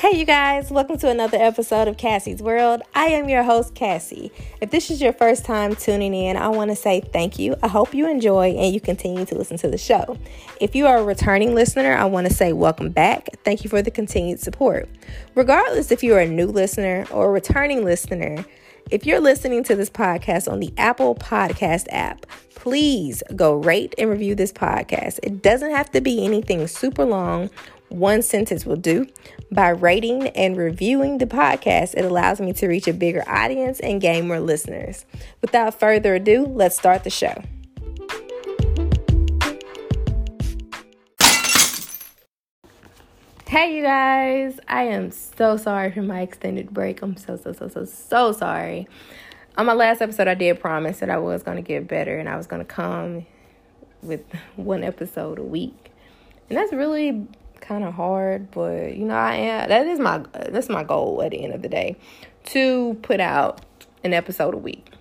Hey, you guys, welcome to another episode of Cassie's World. I am your host, Cassie. If this is your first time tuning in, I want to say thank you. I hope you enjoy and you continue to listen to the show. If you are a returning listener, I want to say welcome back. Thank you for the continued support. Regardless if you're a new listener or a returning listener, if you're listening to this podcast on the Apple Podcast app, please go rate and review this podcast. It doesn't have to be anything super long one sentence will do. By rating and reviewing the podcast, it allows me to reach a bigger audience and gain more listeners. Without further ado, let's start the show. Hey, you guys, I am so sorry for my extended break. I'm so, so, so, so, so sorry. On my last episode, I did promise that I was going to get better and I was going to come with one episode a week. And that's really kind of hard, but you know, I am that is my that's my goal at the end of the day to put out an episode a week.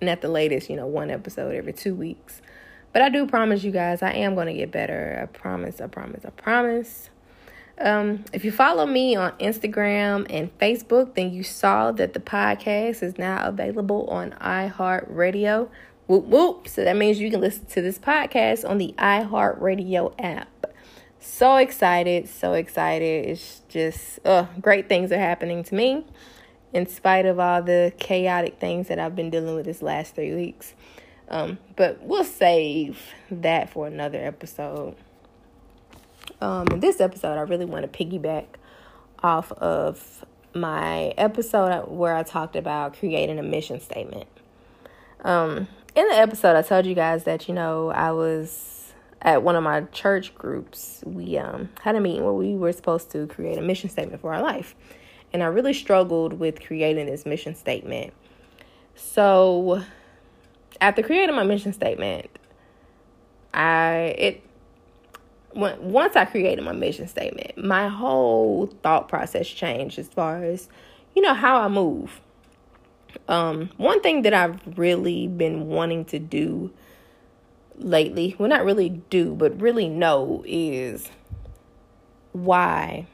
And at the latest, you know, one episode every 2 weeks. But I do promise you guys I am going to get better. I promise, I promise, I promise. Um, if you follow me on Instagram and Facebook, then you saw that the podcast is now available on iHeartRadio. Whoop whoop. So that means you can listen to this podcast on the iHeartRadio app. So excited, so excited. It's just uh, great things are happening to me in spite of all the chaotic things that I've been dealing with this last three weeks. Um, but we'll save that for another episode. Um, in this episode, I really want to piggyback off of my episode where I talked about creating a mission statement. Um, in the episode, I told you guys that, you know, I was at one of my church groups, we um, had a meeting where we were supposed to create a mission statement for our life. And I really struggled with creating this mission statement. So after creating my mission statement, I it once I created my mission statement, my whole thought process changed as far as you know how I move. Um, one thing that I've really been wanting to do lately, well, not really do, but really know is why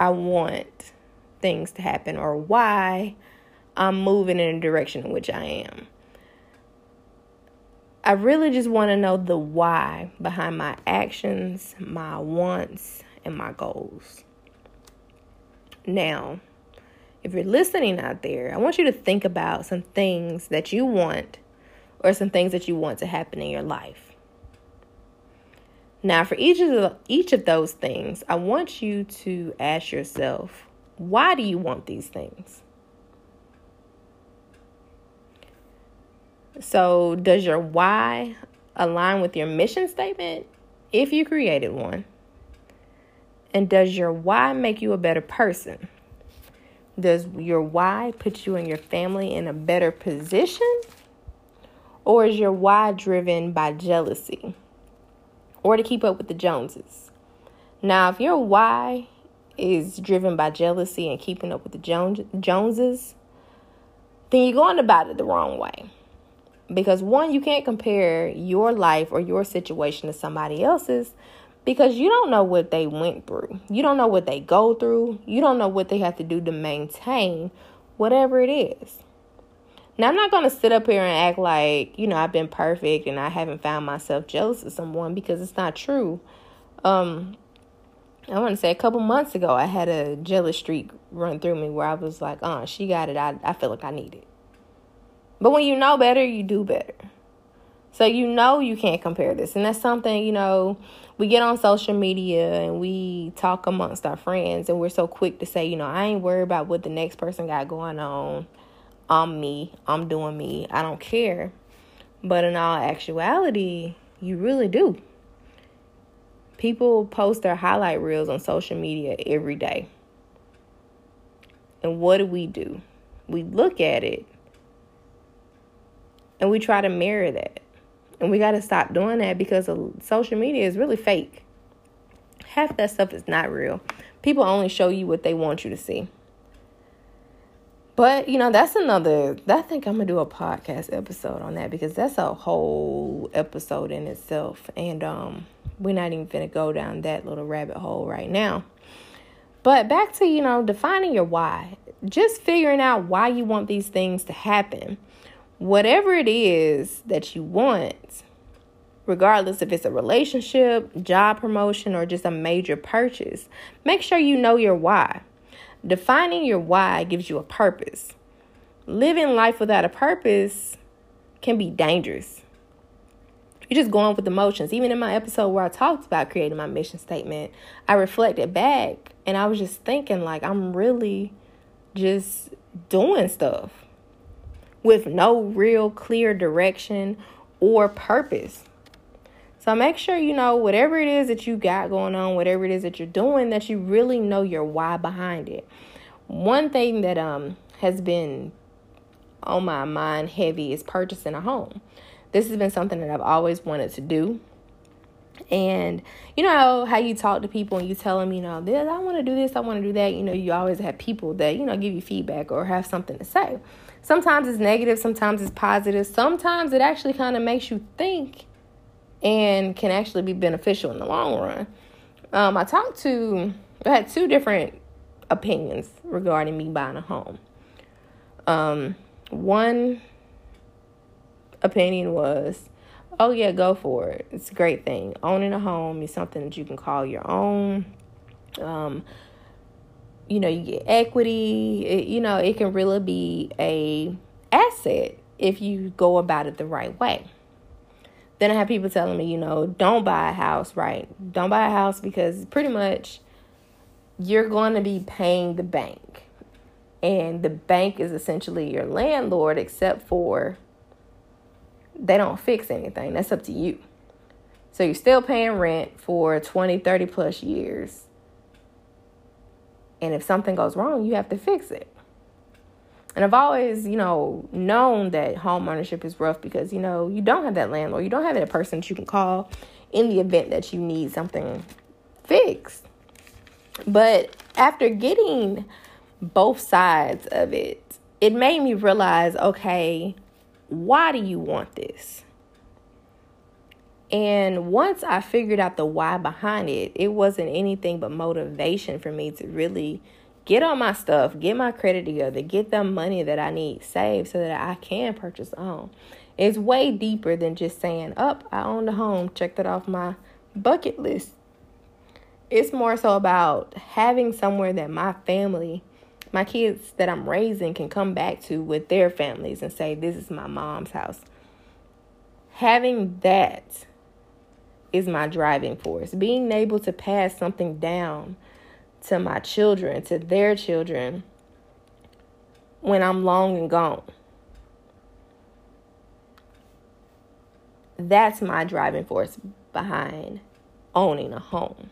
I want things to happen or why I'm moving in a direction in which I am. I really just want to know the why behind my actions, my wants, and my goals. Now, if you're listening out there, I want you to think about some things that you want or some things that you want to happen in your life. Now, for each of the, each of those things, I want you to ask yourself, why do you want these things? So, does your why align with your mission statement if you created one? And does your why make you a better person? Does your why put you and your family in a better position? Or is your why driven by jealousy or to keep up with the Joneses? Now, if your why is driven by jealousy and keeping up with the Jones- Joneses, then you're going about it the wrong way. Because one, you can't compare your life or your situation to somebody else's because you don't know what they went through. You don't know what they go through. You don't know what they have to do to maintain whatever it is. Now, I'm not going to sit up here and act like, you know, I've been perfect and I haven't found myself jealous of someone because it's not true. Um, I want to say a couple months ago, I had a jealous streak run through me where I was like, oh, she got it. I, I feel like I need it. But when you know better, you do better. So you know you can't compare this. And that's something, you know, we get on social media and we talk amongst our friends and we're so quick to say, you know, I ain't worried about what the next person got going on. I'm me, I'm doing me, I don't care. But in all actuality, you really do. People post their highlight reels on social media every day. And what do we do? We look at it and we try to mirror that. And we got to stop doing that because social media is really fake. Half that stuff is not real. People only show you what they want you to see. But you know, that's another. I think I'm gonna do a podcast episode on that because that's a whole episode in itself. And um, we're not even gonna go down that little rabbit hole right now. But back to, you know, defining your why. Just figuring out why you want these things to happen. Whatever it is that you want, regardless if it's a relationship, job promotion, or just a major purchase, make sure you know your why. Defining your why gives you a purpose. Living life without a purpose can be dangerous. You're just going with emotions. Even in my episode where I talked about creating my mission statement, I reflected back and I was just thinking, like, I'm really just doing stuff with no real clear direction or purpose. So make sure you know whatever it is that you got going on, whatever it is that you're doing, that you really know your why behind it. One thing that um has been on my mind heavy is purchasing a home. This has been something that I've always wanted to do. And you know how you talk to people and you tell them, you know, this I want to do this, I want to do that. You know, you always have people that you know give you feedback or have something to say. Sometimes it's negative, sometimes it's positive, sometimes it actually kind of makes you think and can actually be beneficial in the long run. Um, I talked to, I had two different opinions regarding me buying a home. Um, one opinion was, oh, yeah, go for it. It's a great thing. Owning a home is something that you can call your own. Um, you know, you get equity. It, you know, it can really be a asset if you go about it the right way. Then I have people telling me, you know, don't buy a house, right? Don't buy a house because pretty much you're going to be paying the bank. And the bank is essentially your landlord, except for they don't fix anything. That's up to you. So you're still paying rent for 20, 30 plus years. And if something goes wrong, you have to fix it. And I've always, you know, known that home ownership is rough because, you know, you don't have that landlord. You don't have that person that you can call in the event that you need something fixed. But after getting both sides of it, it made me realize okay, why do you want this? And once I figured out the why behind it, it wasn't anything but motivation for me to really get all my stuff, get my credit together, get the money that I need saved so that I can purchase a home. It's way deeper than just saying, Up, I own a home, check that off my bucket list. It's more so about having somewhere that my family, my kids that I'm raising, can come back to with their families and say, This is my mom's house. Having that is my driving force. Being able to pass something down to my children, to their children, when I'm long and gone. That's my driving force behind owning a home.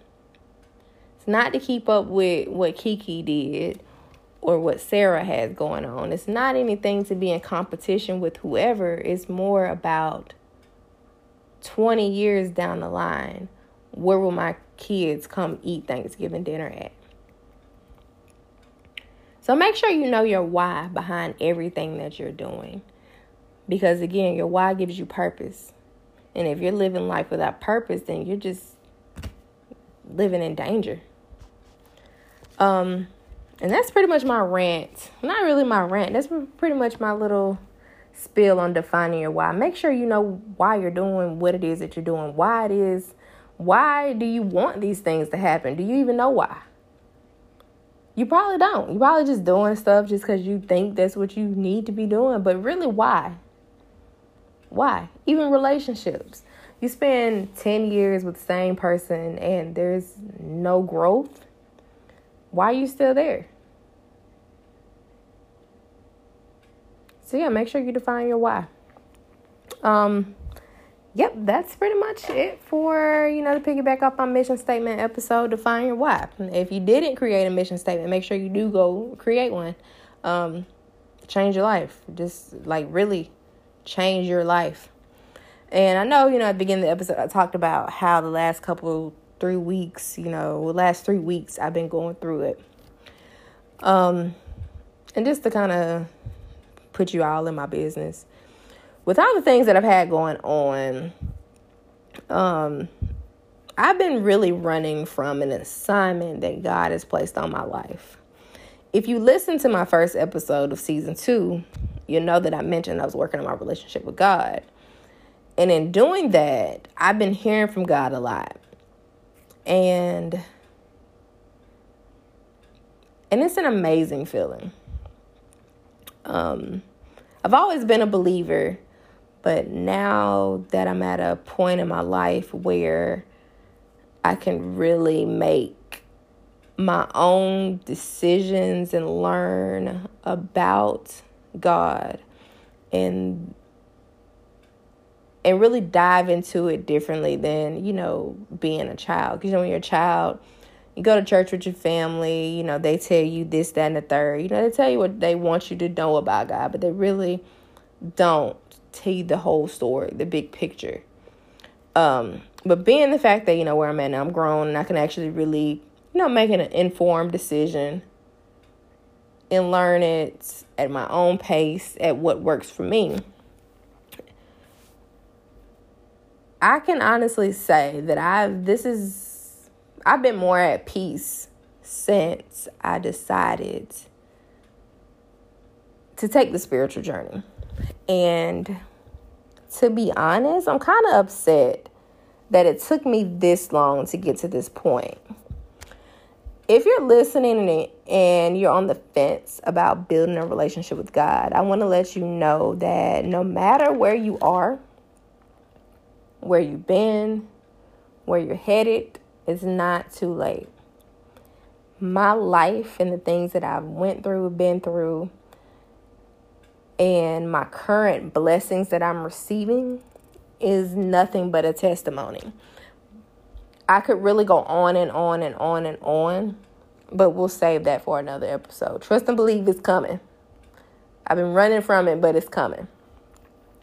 It's not to keep up with what Kiki did or what Sarah has going on. It's not anything to be in competition with whoever. It's more about 20 years down the line, where will my kids come eat Thanksgiving dinner at? So make sure you know your why behind everything that you're doing. Because again, your why gives you purpose. And if you're living life without purpose, then you're just living in danger. Um, and that's pretty much my rant. Not really my rant. That's pretty much my little spill on defining your why. Make sure you know why you're doing what it is that you're doing, why it is. Why do you want these things to happen? Do you even know why? You probably don't. You probably just doing stuff just because you think that's what you need to be doing. But really, why? Why? Even relationships. You spend 10 years with the same person and there's no growth. Why are you still there? So, yeah, make sure you define your why. Um, yep, that's pretty much it for, you know, to piggyback off my mission statement episode, define your why. If you didn't create a mission statement, make sure you do go create one. Um, change your life. Just like really change your life. And I know, you know, at the beginning of the episode, I talked about how the last couple, three weeks, you know, last three weeks, I've been going through it. Um, and just to kind of put you all in my business, with all the things that I've had going on, um, I've been really running from an assignment that God has placed on my life. If you listen to my first episode of season two, you know that I mentioned I was working on my relationship with God. And in doing that, I've been hearing from God a lot. And and it's an amazing feeling. Um I've always been a believer, but now that I'm at a point in my life where I can really make my own decisions and learn about God and and really dive into it differently than, you know, being a child. Because, you know, when you're a child, you go to church with your family, you know, they tell you this, that, and the third. You know, they tell you what they want you to know about God, but they really don't tell you the whole story, the big picture. Um, but being the fact that, you know, where I'm at now, I'm grown and I can actually really, you know, make an informed decision and learn it at my own pace at what works for me. I can honestly say that I've this is I've been more at peace since I decided to take the spiritual journey. And to be honest, I'm kind of upset that it took me this long to get to this point. If you're listening and you're on the fence about building a relationship with God, I want to let you know that no matter where you are, where you've been, where you're headed, it's not too late. My life and the things that I've went through, been through, and my current blessings that I'm receiving is nothing but a testimony. I could really go on and on and on and on, but we'll save that for another episode. Trust and believe it's coming. I've been running from it, but it's coming.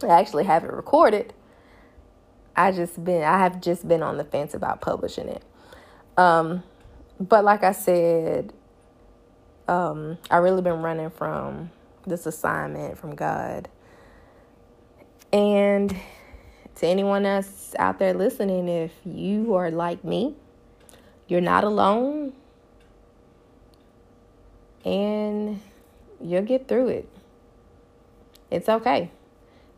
I actually have it recorded I just been I have just been on the fence about publishing it. Um, but like I said, um, I really been running from this assignment from God. And to anyone else out there listening, if you are like me, you're not alone and you'll get through it. It's okay.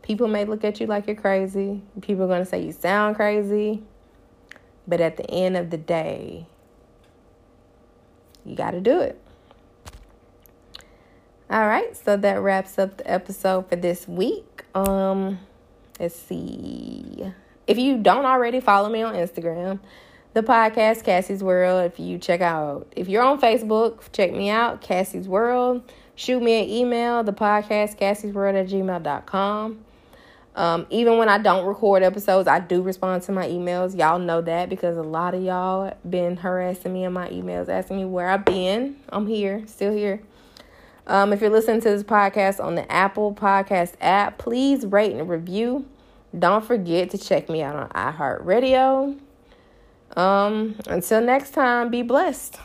People may look at you like you're crazy. People are going to say you sound crazy. But at the end of the day, you got to do it. All right, so that wraps up the episode for this week. Um, let's see. If you don't already follow me on Instagram, the podcast Cassie's World. If you check out, if you're on Facebook, check me out, Cassie's World. Shoot me an email, the podcast Cassie's World at gmail.com. Um, even when I don't record episodes, I do respond to my emails. Y'all know that because a lot of y'all been harassing me in my emails, asking me where I've been. I'm here, still here. Um, if you're listening to this podcast on the Apple Podcast app, please rate and review. Don't forget to check me out on iHeartRadio. Um, until next time, be blessed.